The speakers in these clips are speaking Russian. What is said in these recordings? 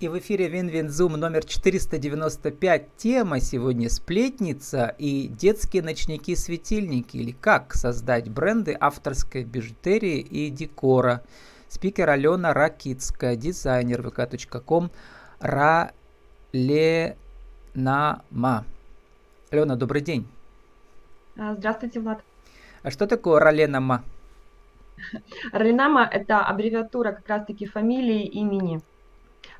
И в эфире Винвинзум номер 495. Тема сегодня сплетница и детские ночники-светильники. Или как создать бренды авторской бижутерии и декора. Спикер Алена Ракицкая, дизайнер vk.com Раленама. Алена, добрый день. А, здравствуйте, Влад. А что такое Раленама? Раленама – это аббревиатура как раз-таки фамилии имени.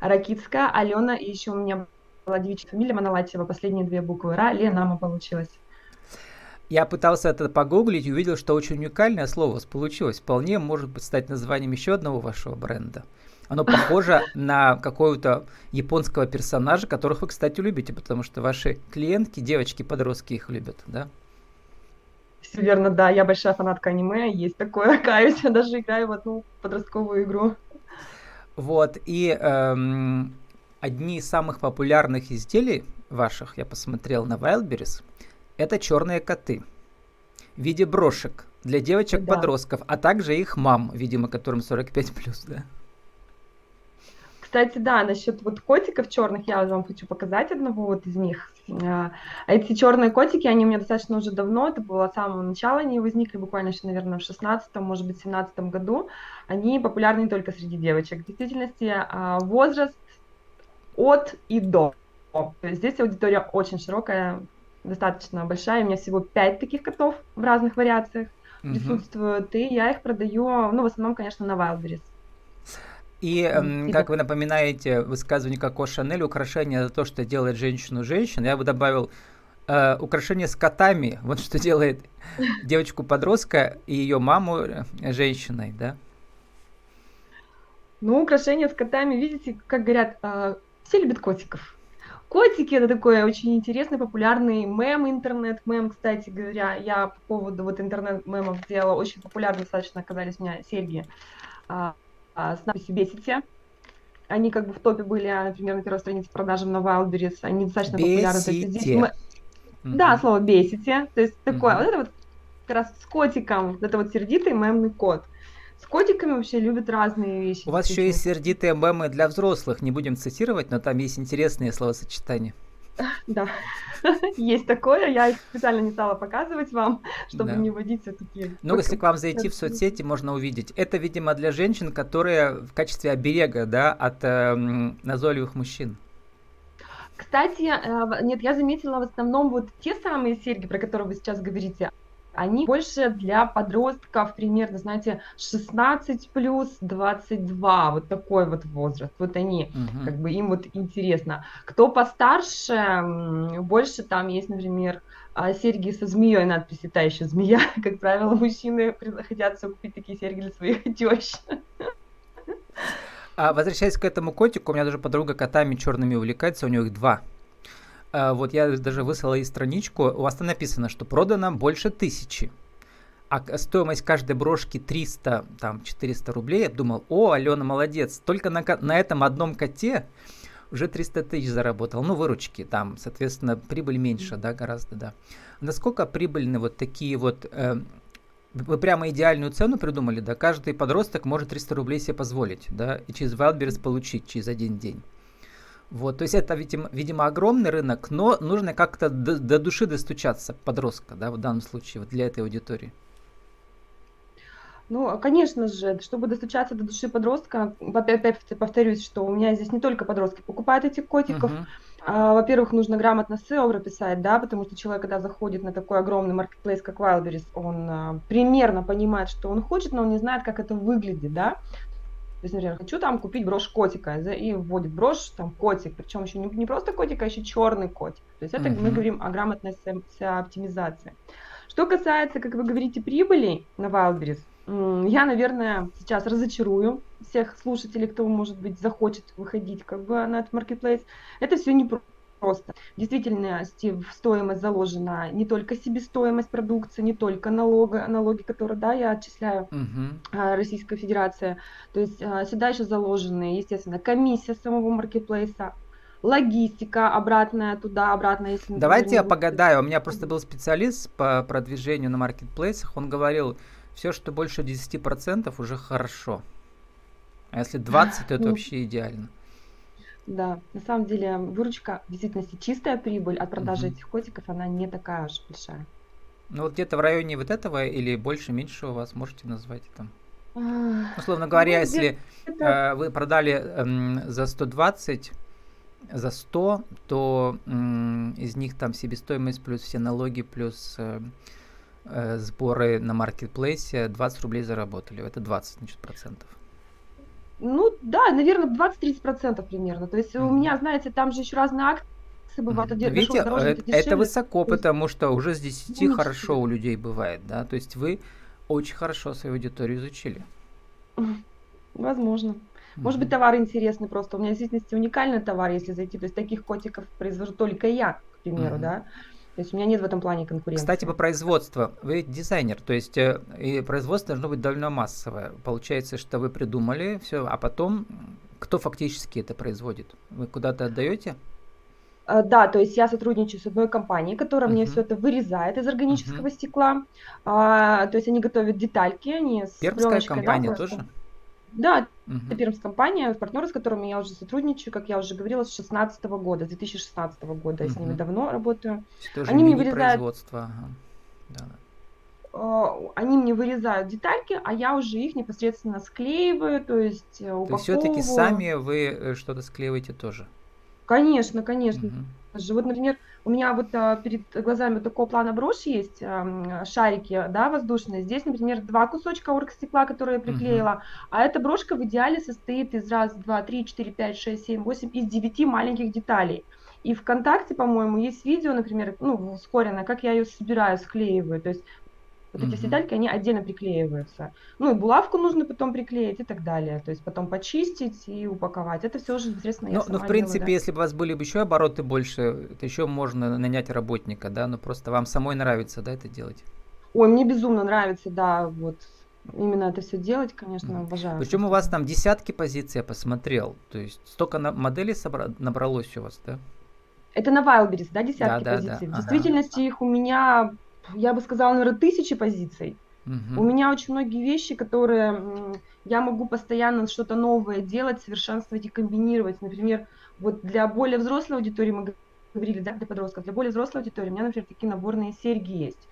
Ракитская, Алена, и еще у меня была девичья фамилия Монолатьева, последние две буквы Ра, Ленама получилось. Я пытался это погуглить и увидел, что очень уникальное слово получилось. Вполне может быть стать названием еще одного вашего бренда. Оно похоже на какого-то японского персонажа, которых вы, кстати, любите, потому что ваши клиентки, девочки, подростки их любят, да? Все верно, да. Я большая фанатка аниме, есть такое, каюсь, я даже играю в одну подростковую игру. Вот, и эм, одни из самых популярных изделий ваших, я посмотрел на Wildberries, это черные коты в виде брошек для девочек-подростков, да. а также их мам, видимо, которым 45 плюс, да? Кстати, да, насчет вот котиков черных, я вам хочу показать одного вот из них. А эти черные котики, они у меня достаточно уже давно, это было с самого начала, они возникли буквально еще, наверное, в 16 может быть, 17 году. Они популярны не только среди девочек. В действительности а, возраст от и до. То есть здесь аудитория очень широкая, достаточно большая. У меня всего 5 таких котов в разных вариациях mm-hmm. присутствуют, и я их продаю, ну, в основном, конечно, на Wildberries. И, э, как вы напоминаете, высказывание Коко Шанель, украшение это то, что делает женщину женщин. Я бы добавил э, украшение с котами, вот что делает девочку-подростка и ее маму э, женщиной, да? Ну, украшения с котами, видите, как говорят, э, все любят котиков. Котики это такой очень интересный, популярный мем, интернет-мем, кстати говоря. Я по поводу вот интернет-мемов сделала очень популярны достаточно оказались у меня серьги а, а, с надписью «Бесите». Они как бы в топе были, а, например, на первой странице продажи на Wildberries. Они достаточно Бесите. популярны. То есть здесь мы... mm-hmm. Да, слово «бесите». То есть такое, mm-hmm. вот это вот как раз с котиком, вот это вот сердитый мемный кот. С котиками вообще любят разные вещи. У вас еще есть сердитые мемы для взрослых, не будем цитировать, но там есть интересные словосочетания. Да, есть такое. Я их специально не стала показывать вам, чтобы да. не вводить все-таки. Ну, если к вам зайти в соцсети, можно увидеть. Это, видимо, для женщин, которые в качестве оберега, да, от э, назойливых мужчин. Кстати, э, нет, я заметила в основном вот те самые серьги, про которые вы сейчас говорите, они больше для подростков примерно, знаете, 16 плюс 22, вот такой вот возраст. Вот они, угу. как бы им вот интересно. Кто постарше, больше там есть, например, а, серьги со змеей, надпись «Та еще змея». Как правило, мужчины хотят купить такие серьги для своих тещ. А возвращаясь к этому котику, у меня даже подруга котами черными увлекается, у нее их два. А, вот я даже выслала и страничку, у вас там написано, что продано больше тысячи. А стоимость каждой брошки 300, там, 400 рублей. Я думал, о, Алена, молодец. Только на, на этом одном коте уже 300 тысяч заработал. Ну, выручки там, соответственно, прибыль меньше, да, гораздо, да. Насколько прибыльны вот такие вот... Э, вы прямо идеальную цену придумали, да? Каждый подросток может 300 рублей себе позволить, да, и через Wildberries получить через один день. Вот, то есть это, видимо, видимо, огромный рынок, но нужно как-то до, до души достучаться подростка, да, в данном случае, вот для этой аудитории. Ну, конечно же, чтобы достучаться до души подростка, опять повторюсь, что у меня здесь не только подростки покупают этих котиков. Uh-huh. А, во-первых, нужно грамотно SEO прописать, да, потому что человек, когда заходит на такой огромный маркетплейс, как Wildberries, он а, примерно понимает, что он хочет, но он не знает, как это выглядит, да. То есть, например, хочу там купить брошь котика, и вводит брошь, там котик, причем еще не, не просто котик, а еще черный котик. То есть это uh-huh. мы говорим о грамотной оптимизации. Что касается, как вы говорите, прибыли на Wildberries, я, наверное, сейчас разочарую всех слушателей, кто, может быть, захочет выходить как бы на этот marketplace. Это все не просто. В действительности в стоимость заложена не только себестоимость продукции, не только налога, налоги, которые да, я отчисляю uh-huh. Российская Федерация. То есть а, сюда еще заложены, естественно, комиссия самого маркетплейса, логистика обратная туда, обратно, если... Давайте я погадаю. У меня просто был специалист по продвижению на маркетплейсах. Он говорил, все, что больше 10% уже хорошо. А если 20, то это вообще идеально. Да, на самом деле выручка, в действительности чистая прибыль от продажи угу. этих котиков, она не такая уж большая. Ну вот где-то в районе вот этого или больше, меньше у вас можете назвать там? Условно говоря, ну, если это... э, вы продали э, за 120, за 100, то э, из них там себестоимость плюс все налоги плюс э, э, сборы на маркетплейсе 20 рублей заработали. Это 20, значит, процентов. Ну да, наверное, 20-30% примерно. То есть mm-hmm. у меня, знаете, там же еще разные акции бывают. Mm-hmm. Видите, дороже, это, это высоко, есть... потому что уже с 10 ну, хорошо у людей бывает, да. То есть вы очень хорошо свою аудиторию изучили. Возможно. Может быть, товар интересный просто. У меня в действительности уникальный товар, если зайти. То есть таких котиков произвожу только я, к примеру, mm-hmm. да. То есть у меня нет в этом плане конкуренции. Кстати, по производству. Вы дизайнер, то есть э, и производство должно быть довольно массовое. Получается, что вы придумали все, а потом кто фактически это производит? Вы куда-то отдаете? А, да, то есть я сотрудничаю с одной компанией, которая uh-huh. мне все это вырезает из органического uh-huh. стекла. А, то есть они готовят детальки, они с Пермская компания да, тоже? Да, это Пермская компания, партнеры, с которыми я уже сотрудничаю, как я уже говорила, с 2016 года, с 2016 года. Я с ними давно работаю. Тоже они мне вырезают... Ага. Да. Uh, они мне вырезают детальки, а я уже их непосредственно склеиваю, то есть упаковываю. То все-таки сами вы э, что-то склеиваете тоже? Конечно, конечно. Угу. Вот, например, у меня вот а, перед глазами вот такого плана брошь есть, а, шарики, да, воздушные. Здесь, например, два кусочка оргстекла, которые я приклеила, угу. а эта брошка в идеале состоит из раз, два, три, четыре, пять, шесть, семь, восемь, из девяти маленьких деталей. И ВКонтакте, по-моему, есть видео, например, ну, ускоренное, как я ее собираю, склеиваю. То есть вот эти все детальки, они отдельно приклеиваются. Ну и булавку нужно потом приклеить и так далее. То есть потом почистить и упаковать. Это все уже непосредственно я Ну, в принципе, делаю, да. если бы у вас были бы еще обороты больше, то еще можно нанять работника, да, но просто вам самой нравится, да, это делать? Ой, мне безумно нравится, да, вот именно это все делать, конечно, обожаю. Причем у вас там десятки позиций, я посмотрел. То есть столько на моделей собра- набралось у вас, да? Это на Wildberries, да, десятки да, позиций? Да, да. В действительности ага. их у меня я бы сказала, наверное, тысячи позиций. Угу. У меня очень многие вещи, которые я могу постоянно что-то новое делать, совершенствовать и комбинировать. Например, вот для более взрослой аудитории мы говорили, да, для подростков, для более взрослой аудитории у меня, например, такие наборные серьги есть.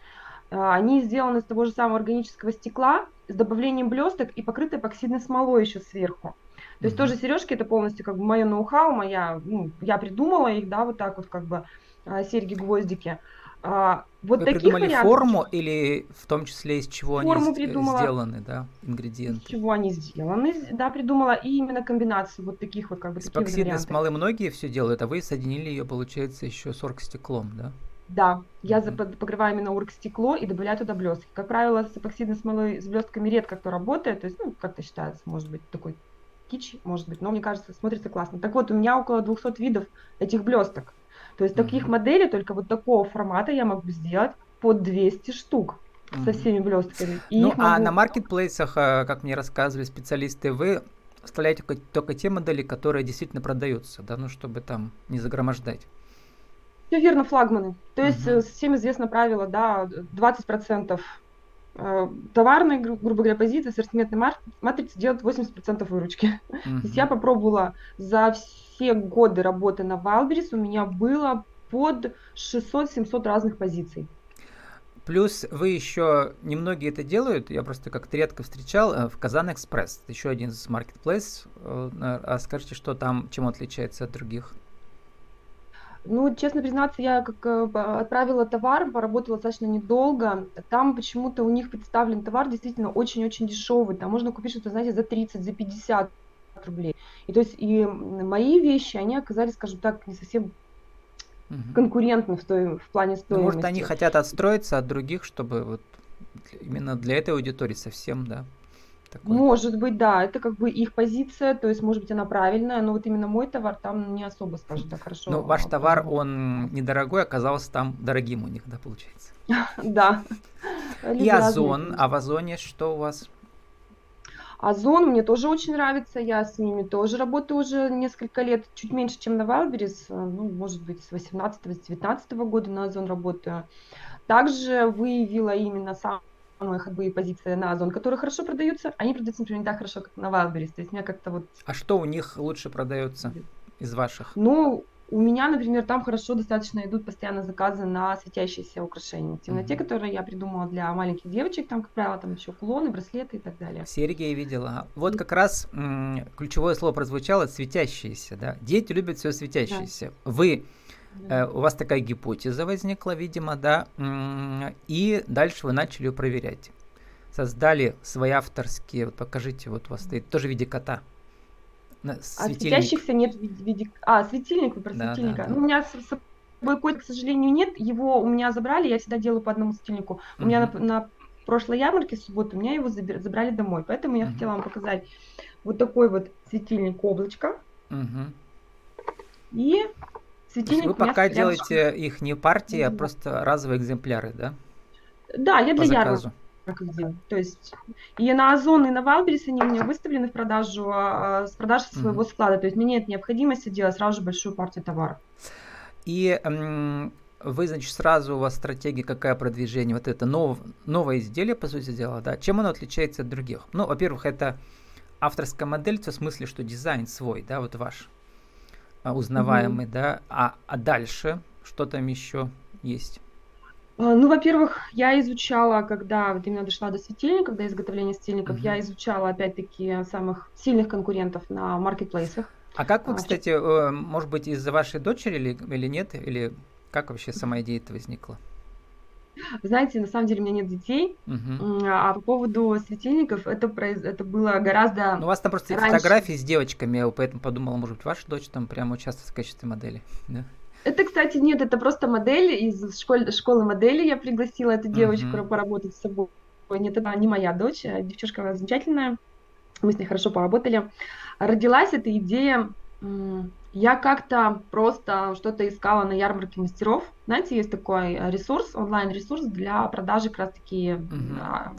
А, они сделаны из того же самого органического стекла с добавлением блесток и покрыты эпоксидной смолой еще сверху. То есть тоже сережки это полностью как бы мое ноу-хау, моя, ну, я придумала их, да, вот так вот как бы а, серьги-гвоздики. А, вот Вы таких придумали вариантов, форму или в том числе из чего форму они придумала, сделаны, да, ингредиенты? Из чего они сделаны, да, придумала, и именно комбинацию вот таких вот как бы С эпоксидной смолы многие все делают, а вы соединили ее, получается, еще с оргстеклом, да? Да, я mm-hmm. покрываю именно оргстекло и добавляю туда блестки. Как правило, с эпоксидной смолой с блестками редко кто работает, то есть, ну, как-то считается, может быть, такой кич, может быть, но мне кажется, смотрится классно. Так вот, у меня около 200 видов этих блесток. То есть таких моделей только вот такого формата я могу сделать по 200 штук со всеми блестками. И ну, а могу... на маркетплейсах, э, как мне рассказывали специалисты, вы оставляете только, только те модели, которые действительно продаются, да, ну, чтобы там не загромождать. Все верно, флагманы. То есть uh-huh. всем известно правило, да, 20% э, товарной, грубо говоря, позиции, ассортиментной матрицы делают 80% выручки. Uh-huh. То есть я попробовала за все годы работы на Wildberries у меня было под 600-700 разных позиций. Плюс вы еще, немногие это делают, я просто как-то редко встречал, э, в Казан Экспресс, еще один из маркетплейс. Э, а скажите, что там, чем отличается от других? Ну, честно признаться, я как э, отправила товар, поработала достаточно недолго. Там почему-то у них представлен товар действительно очень-очень дешевый. Там можно купить что-то, знаете, за 30, за 50 рублей. И то есть и мои вещи, они оказались, скажем так, не совсем угу. конкурентны в, той, в плане стоимости. Ну, может, они хотят отстроиться от других, чтобы вот именно для этой аудитории совсем, да? Такой. Может быть, да, это как бы их позиция, то есть, может быть, она правильная, но вот именно мой товар там не особо, скажем так, хорошо. Но ваш товар, он недорогой, оказался там дорогим у них, да, получается? Да. И Озон, а в Озоне что у вас? Озон мне тоже очень нравится, я с ними тоже работаю уже несколько лет, чуть меньше, чем на Wildberries, э, ну, может быть, с 18-19 года на Озон работаю. Также выявила именно самые ходовые позиции на Озон, которые хорошо продаются, они продаются, например, не так хорошо, как на Wildberries, то есть меня как-то вот... А что у них лучше продается? из ваших? Ну, у меня, например, там хорошо достаточно идут постоянно заказы на светящиеся украшения в темноте, mm-hmm. которые я придумала для маленьких девочек, там, как правило, там еще кулоны, браслеты и так далее. Серьги я видела. Вот как раз м- ключевое слово прозвучало светящиеся, да. Дети любят все светящееся. Да. Вы у вас такая гипотеза возникла, видимо, да, и дальше вы начали ее проверять. Создали свои авторские, вот покажите, вот у вас стоит тоже в виде кота. А светящихся нет в виде... А, светильник, вы про да, светильника. Да, да. Ну, у меня с собой кот, к сожалению, нет. Его у меня забрали, я всегда делаю по одному светильнику. Угу. У меня на, на прошлой ярмарке субботу у меня его забрали домой. Поэтому я угу. хотела вам показать вот такой вот светильник облачко. Угу. И Светильник вы пока делаете их не партии, а просто разовые экземпляры, да? Да, я По для ярмарок делаю. То есть и на Озон, и на Валберис они у меня выставлены в продажу а, с продажи своего mm-hmm. склада. То есть мне нет необходимости делать сразу же большую партию товара. И эм, вы, значит, сразу у вас стратегия какая продвижение? Вот это нов, новое изделие, по сути дела, да? Чем оно отличается от других? Ну, во-первых, это авторская модель, в смысле, что дизайн свой, да, вот ваш. А, узнаваемый, угу. да. А, а дальше что там еще есть? А, ну, во-первых, я изучала, когда вот именно дошла до светильников, до изготовления светильников, угу. я изучала опять-таки самых сильных конкурентов на маркетплейсах. А как вы, кстати, э, может быть, из-за вашей дочери или, или нет, или как вообще сама идея это возникла? Знаете, на самом деле у меня нет детей, угу. а по поводу светильников это, произ... это было гораздо Ну, у вас там просто раньше. фотографии с девочками, я поэтому подумала, может быть, ваша дочь там прямо участвует в качестве модели, да? Это, кстати, нет, это просто модель из школы, школы модели. Я пригласила эту девочку uh поработать с собой. Нет, это не моя дочь, а девчушка замечательная. Мы с ней хорошо поработали. Родилась эта идея я как-то просто что-то искала на ярмарке мастеров. Знаете, есть такой э, ресурс, онлайн-ресурс для продажи как раз-таки...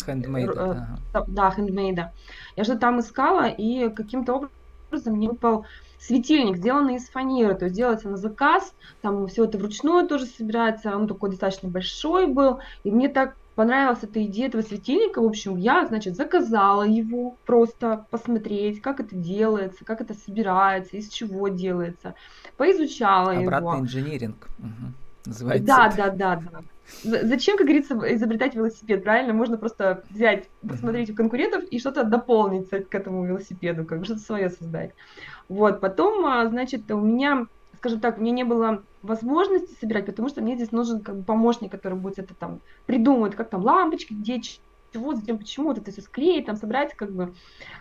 Хендмейда. Uh, uh, uh, да, хендмейда. Я что-то там искала, и каким-то образом мне выпал светильник, сделанный из фанеры, то есть делается на заказ, там все это вручную тоже собирается, он такой достаточно большой был, и мне так понравилась эта идея этого светильника. В общем, я, значит, заказала его просто посмотреть, как это делается, как это собирается, из чего делается. Поизучала Обратный его. Обратный инжиниринг. Угу. Называется да, это. да, да, да. Зачем, как говорится, изобретать велосипед, правильно? Можно просто взять, посмотреть у конкурентов и что-то дополнить к этому велосипеду, как бы что-то свое создать. Вот, потом, а, значит, у меня скажем так, у меня не было возможности собирать, потому что мне здесь нужен как бы помощник, который будет это там придумывать, как там лампочки, где чего, зачем, почему, вот это все склеить, там собрать, как бы.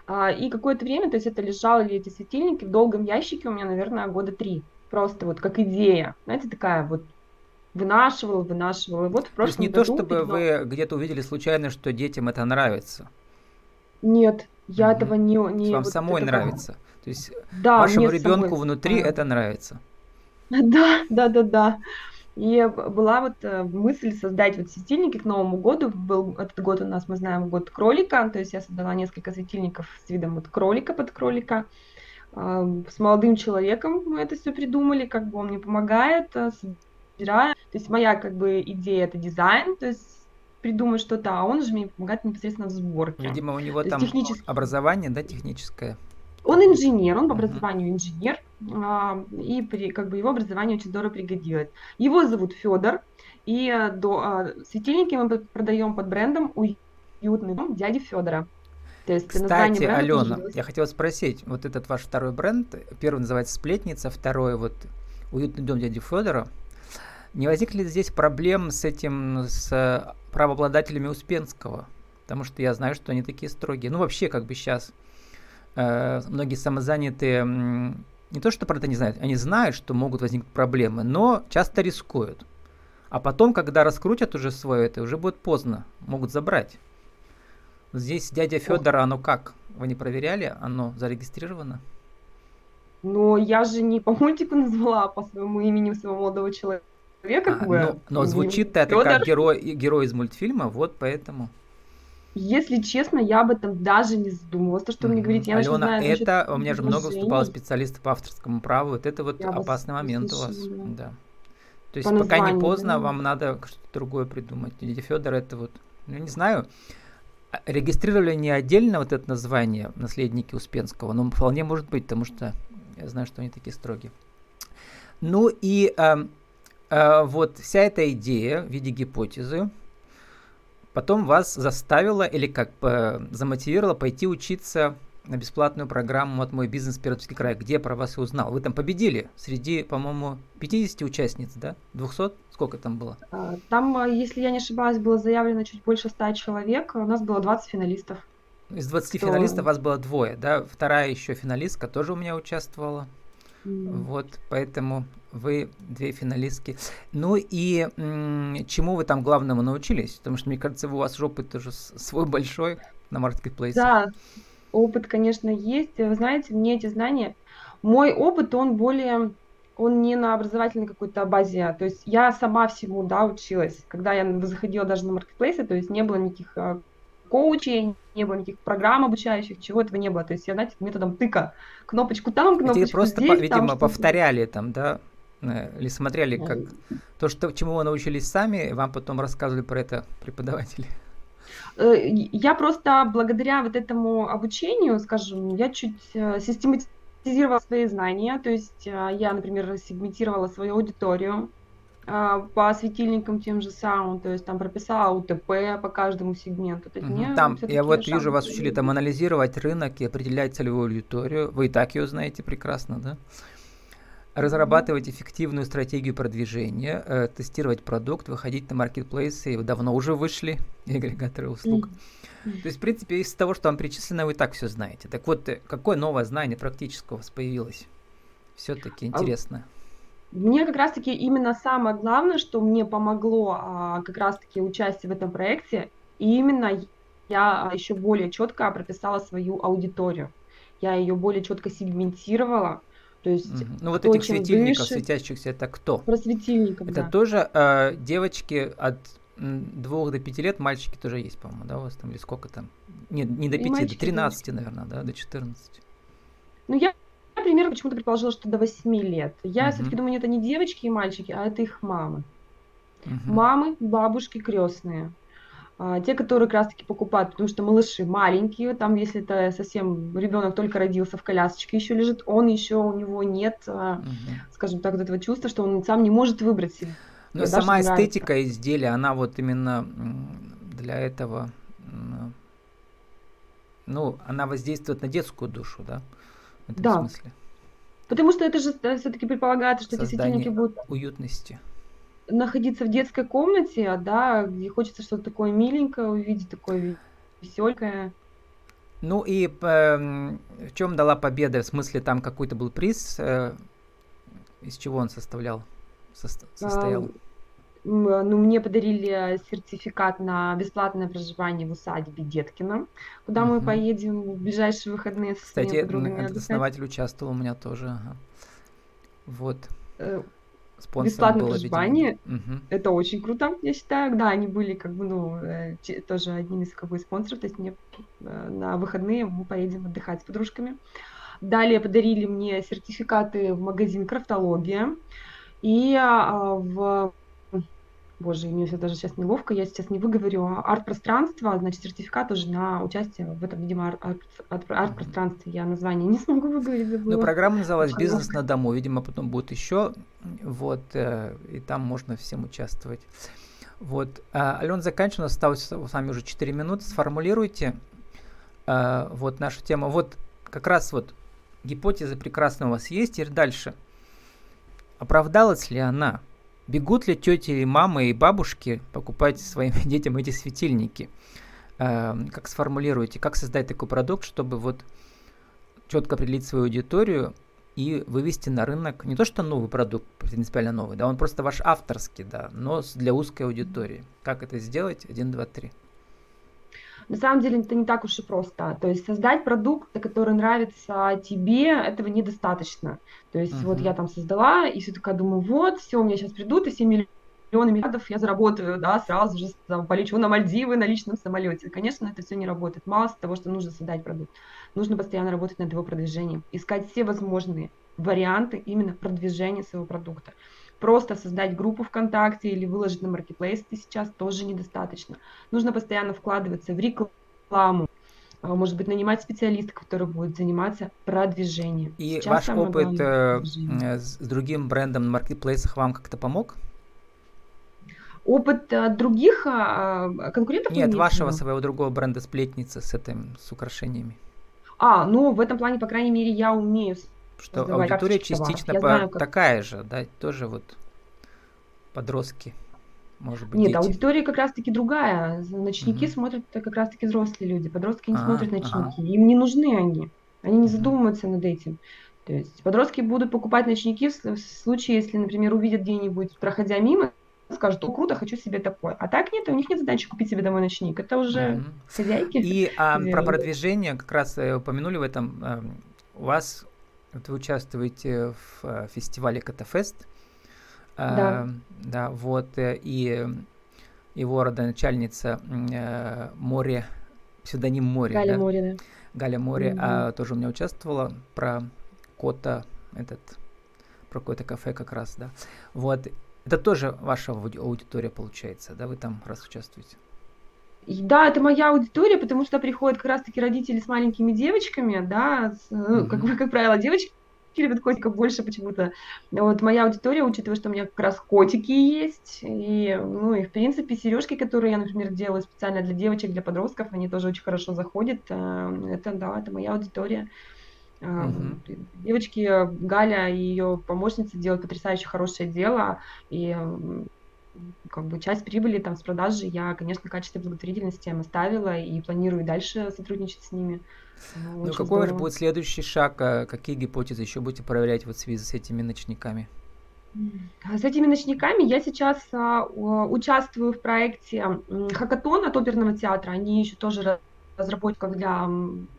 А, и какое-то время, то есть это лежало ли эти светильники в долгом ящике у меня, наверное, года три. Просто вот как идея, знаете, такая вот вынашивала, вынашивала. И вот в прошлом то есть не году, то, чтобы вы где-то увидели случайно, что детям это нравится. Нет, я угу. этого не... не Вам вот самой нравится. То есть да, вашему ребенку внутри это нравится. Да, да, да, да. И была вот э, мысль создать вот светильники к Новому году. Был этот год у нас, мы знаем, год кролика, то есть я создала несколько светильников с видом вот кролика под кролика. А, с молодым человеком мы это все придумали, как бы он мне помогает, э, собирая. То есть моя как бы идея это дизайн, то есть придумать что-то, а он же мне помогает непосредственно в сборке. Видимо, у него там технически... образование, да, техническое. Он инженер, он по образованию инженер, а, и при, как бы его образование очень здорово пригодилось. Его зовут Федор, и а, до, а, светильники мы продаем под брендом «Уютный дом дяди Федора». То есть Кстати, Алена, я хотела спросить, вот этот ваш второй бренд, первый называется «Сплетница», второй вот «Уютный дом дяди Федора», не возникли ли здесь проблем с этим, с правообладателями Успенского? Потому что я знаю, что они такие строгие. Ну, вообще, как бы сейчас Э, многие самозанятые не то, что про это не знают, они знают, что могут возникнуть проблемы, но часто рискуют. А потом, когда раскрутят уже свое это, уже будет поздно, могут забрать. Здесь дядя Федор, оно как? Вы не проверяли? Оно зарегистрировано? Но я же не по мультику назвала, а по своему имени своего молодого человека. А, но, но звучит это как герой, герой из мультфильма, вот поэтому. Если честно, я об этом даже не задумывалась. То, что mm-hmm. мне говорите, я Алена, знаю, это у меня же много выступало специалистов по авторскому праву. Вот это вот я опасный момент у вас. Да. То есть по пока не поздно, да. вам надо что-то другое придумать. Дядя Федор это вот, ну не знаю, а, регистрировали не отдельно вот это название наследники Успенского, но вполне может быть, потому что Я знаю, что они такие строгие. Ну и э, э, вот вся эта идея в виде гипотезы потом вас заставила или как э, замотивировала пойти учиться на бесплатную программу от «Мой бизнес Пермский край», где я про вас и узнал. Вы там победили среди, по-моему, 50 участниц, да? 200? Сколько там было? А, там, а, если я не ошибаюсь, было заявлено чуть больше 100 человек. У нас было 20 финалистов. Из 20 Кто... финалистов вас было двое, да? Вторая еще финалистка тоже у меня участвовала. Mm. Вот, поэтому вы две финалистки. Ну и м- чему вы там главному научились? Потому что, мне кажется, у вас опыт тоже свой большой на маркетплейсе. Да, опыт, конечно, есть. Вы знаете, мне эти знания, мой опыт, он более, он не на образовательной какой-то базе. То есть я сама всему, да, училась. Когда я заходила даже на маркетплейсы, то есть не было никаких а, коучей, не было никаких программ обучающих, чего этого не было. То есть я, знаете, методом тыка. Кнопочку там, кнопочку Эти просто, здесь. видимо, там, повторяли там, да? Э, или смотрели, как то, что, чему вы научились сами, вам потом рассказывали про это преподаватели? Э, я просто благодаря вот этому обучению, скажем, я чуть э, систематизировала свои знания, то есть я, например, сегментировала свою аудиторию, по светильникам тем же самым, то есть там прописала УТП по каждому сегменту. То угу. Там, я вот вижу, вас учили там анализировать рынок и определять целевую аудиторию. Вы и так ее знаете прекрасно, да? разрабатывать эффективную стратегию продвижения, э, тестировать продукт, выходить на маркетплейсы, и давно уже вышли агрегаторы услуг. Mm-hmm. То есть, в принципе, из того, что вам перечислено, вы так все знаете. Так вот, э, какое новое знание практического у вас появилось? Все-таки а интересно. Мне как раз-таки именно самое главное, что мне помогло а, как раз-таки участие в этом проекте, и именно я еще более четко прописала свою аудиторию. Я ее более четко сегментировала, то есть, угу. Ну вот этих светильников дышит. светящихся, это кто? Про светильников, Это да. тоже э, девочки от двух до пяти лет, мальчики тоже есть, по-моему, да, у вас там, или сколько там? Нет, не до пяти, до 13, наверное, да, до 14. Ну, я, например, почему-то предположила, что до 8 лет. Я угу. все-таки думаю, это не девочки и мальчики, а это их мамы. Угу. Мамы, бабушки, крестные. А, те, которые как раз-таки покупают, потому что малыши маленькие, там, если это совсем ребенок только родился в колясочке, еще лежит, он еще у него нет, угу. скажем так, вот этого чувства, что он сам не может выбрать себе. Но сама эстетика нравится. изделия, она вот именно для этого, ну, она воздействует на детскую душу, да? В этом да. смысле. Потому что это же все-таки предполагается, что Создание эти светильники будут уютности находиться в детской комнате, да, где хочется что-то такое миленькое увидеть, такое веселенькое. Ну и э, в чем дала победа? В смысле, там какой-то был приз? Э, из чего он составлял? Со состоял? А, ну, мне подарили сертификат на бесплатное проживание в усадьбе Деткина, куда угу. мы поедем в ближайшие выходные со Кстати, этот основатель участвовал у меня тоже. Ага. Вот. Э, бесплатное проживание. Угу. Это очень круто, я считаю. Да, они были как бы, ну, э, тоже одним из как бы спонсоров. То есть мне э, на выходные мы поедем отдыхать с подружками. Далее подарили мне сертификаты в магазин Крафтология и а, в Боже, мне даже сейчас неловко, я сейчас не выговорю. Арт-пространство, значит, сертификат уже на участие в этом, видимо, арт-пространстве. Я название не смогу выговорить. Забыла. Ну, программа называлась «Бизнес на дому». Видимо, потом будет еще. Вот, э, и там можно всем участвовать. Вот. А, Ален, заканчиваем. Осталось с вами уже 4 минуты. Сформулируйте а, вот нашу тему. Вот как раз вот гипотеза прекрасная у вас есть. И дальше. Оправдалась ли она? Бегут ли тети и мамы и бабушки покупать своим детям эти светильники? Э, как сформулируете, как создать такой продукт, чтобы вот четко определить свою аудиторию и вывести на рынок не то что новый продукт, принципиально новый, да, он просто ваш авторский, да, но для узкой аудитории. Как это сделать? Один, два, три. На самом деле это не так уж и просто. То есть создать продукт, который нравится тебе, этого недостаточно. То есть uh-huh. вот я там создала, и все такая думаю, вот, все, у меня сейчас придут, и все миллионы миллиардов я заработаю, да, сразу же там, полечу на Мальдивы на личном самолете. Конечно, это все не работает. Мало того, что нужно создать продукт. Нужно постоянно работать над его продвижением, искать все возможные варианты именно продвижения своего продукта. Просто создать группу ВКонтакте или выложить на маркетплейс сейчас тоже недостаточно. Нужно постоянно вкладываться в рекламу, а, может быть, нанимать специалиста, который будет заниматься продвижением. И Сейчас ваш опыт э, с другим брендом на маркетплейсах вам как-то помог? Опыт от других а, конкурентов? Нет, вашего своего другого бренда сплетницы с этим, с украшениями. А, ну в этом плане, по крайней мере, я умею что аудитория частично по- знаю, как... такая же, да, тоже вот подростки, может быть, Нет, дети. аудитория как раз-таки другая. Ночники угу. смотрят как раз-таки взрослые люди, подростки не а, смотрят ночники, ага. им не нужны они, они не угу. задумываются над этим. То есть подростки будут покупать ночники в, случае, если, например, увидят где-нибудь, проходя мимо, скажут, о, круто, хочу себе такой. А так нет, у них нет задачи купить себе домой ночник. Это уже mm-hmm. хозяйки. И а, про продвижение, как раз э, упомянули в этом, э, у вас вот вы участвуете в э, фестивале Катафест. Э, да. Да, вот, э, и его родоначальница э, Море, псевдоним Море. Галя да? Море, да. Галя Море mm-hmm. а, тоже у меня участвовала про кота, этот, про какое-то кафе как раз, да. Вот, это тоже ваша аудитория получается, да, вы там раз участвуете? Да, это моя аудитория, потому что приходят как раз-таки родители с маленькими девочками, да, с, mm-hmm. как, как правило, девочки любят котиков больше почему-то. Вот моя аудитория, учитывая, что у меня как раз котики есть, и, ну, и в принципе сережки, которые я, например, делаю специально для девочек, для подростков, они тоже очень хорошо заходят. Э, это, да, это моя аудитория. Uh-huh. Девочки, Галя и ее помощница делают потрясающе хорошее дело, и как бы часть прибыли там с продажи я, конечно, в качестве благотворительности им оставила и планирую дальше сотрудничать с ними. Ну, ну какой здорово. будет следующий шаг? А какие гипотезы еще будете проверять вот в связи с этими ночниками? С этими ночниками я сейчас а, участвую в проекте Хакатон от оперного театра. Они еще тоже разработчиков для,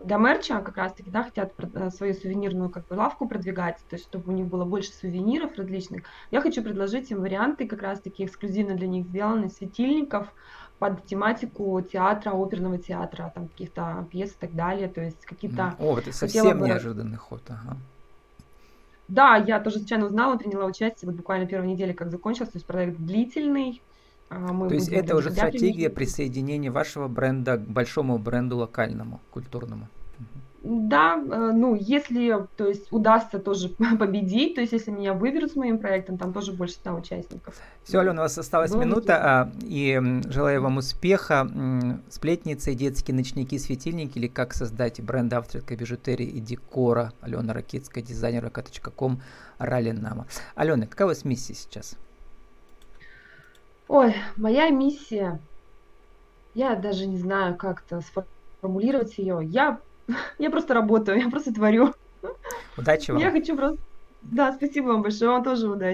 для мерча как раз-таки, да, хотят э, свою сувенирную как бы лавку продвигать, то есть чтобы у них было больше сувениров различных. Я хочу предложить им варианты как раз-таки эксклюзивно для них сделанных светильников под тематику театра, оперного театра, там каких-то пьес и так далее, то есть какие-то... О, это совсем бы... неожиданный ход, ага. Да, я тоже случайно узнала, приняла участие вот буквально первой неделе, как закончился, то есть проект длительный, мы То есть это уже стратегия присоединения вашего бренда к большому бренду локальному, культурному. Да, э, ну, если, то есть, удастся тоже победить, то есть, если меня выберут с моим проектом, там тоже больше 100 участников. Все, Алена, у вас осталась Было минута, а, и желаю вам успеха. Сплетницы, детские ночники, светильники, или как создать бренд авторской бижутерии и декора. Алена Ракетская, дизайнер Ракаточка.ком, Ралинама. Алена, какая у вас миссия сейчас? Ой, моя миссия, я даже не знаю, как-то сформулировать ее. Я, я просто работаю, я просто творю. Удачи вам. Я хочу просто... Да, спасибо вам большое, вам тоже удачи.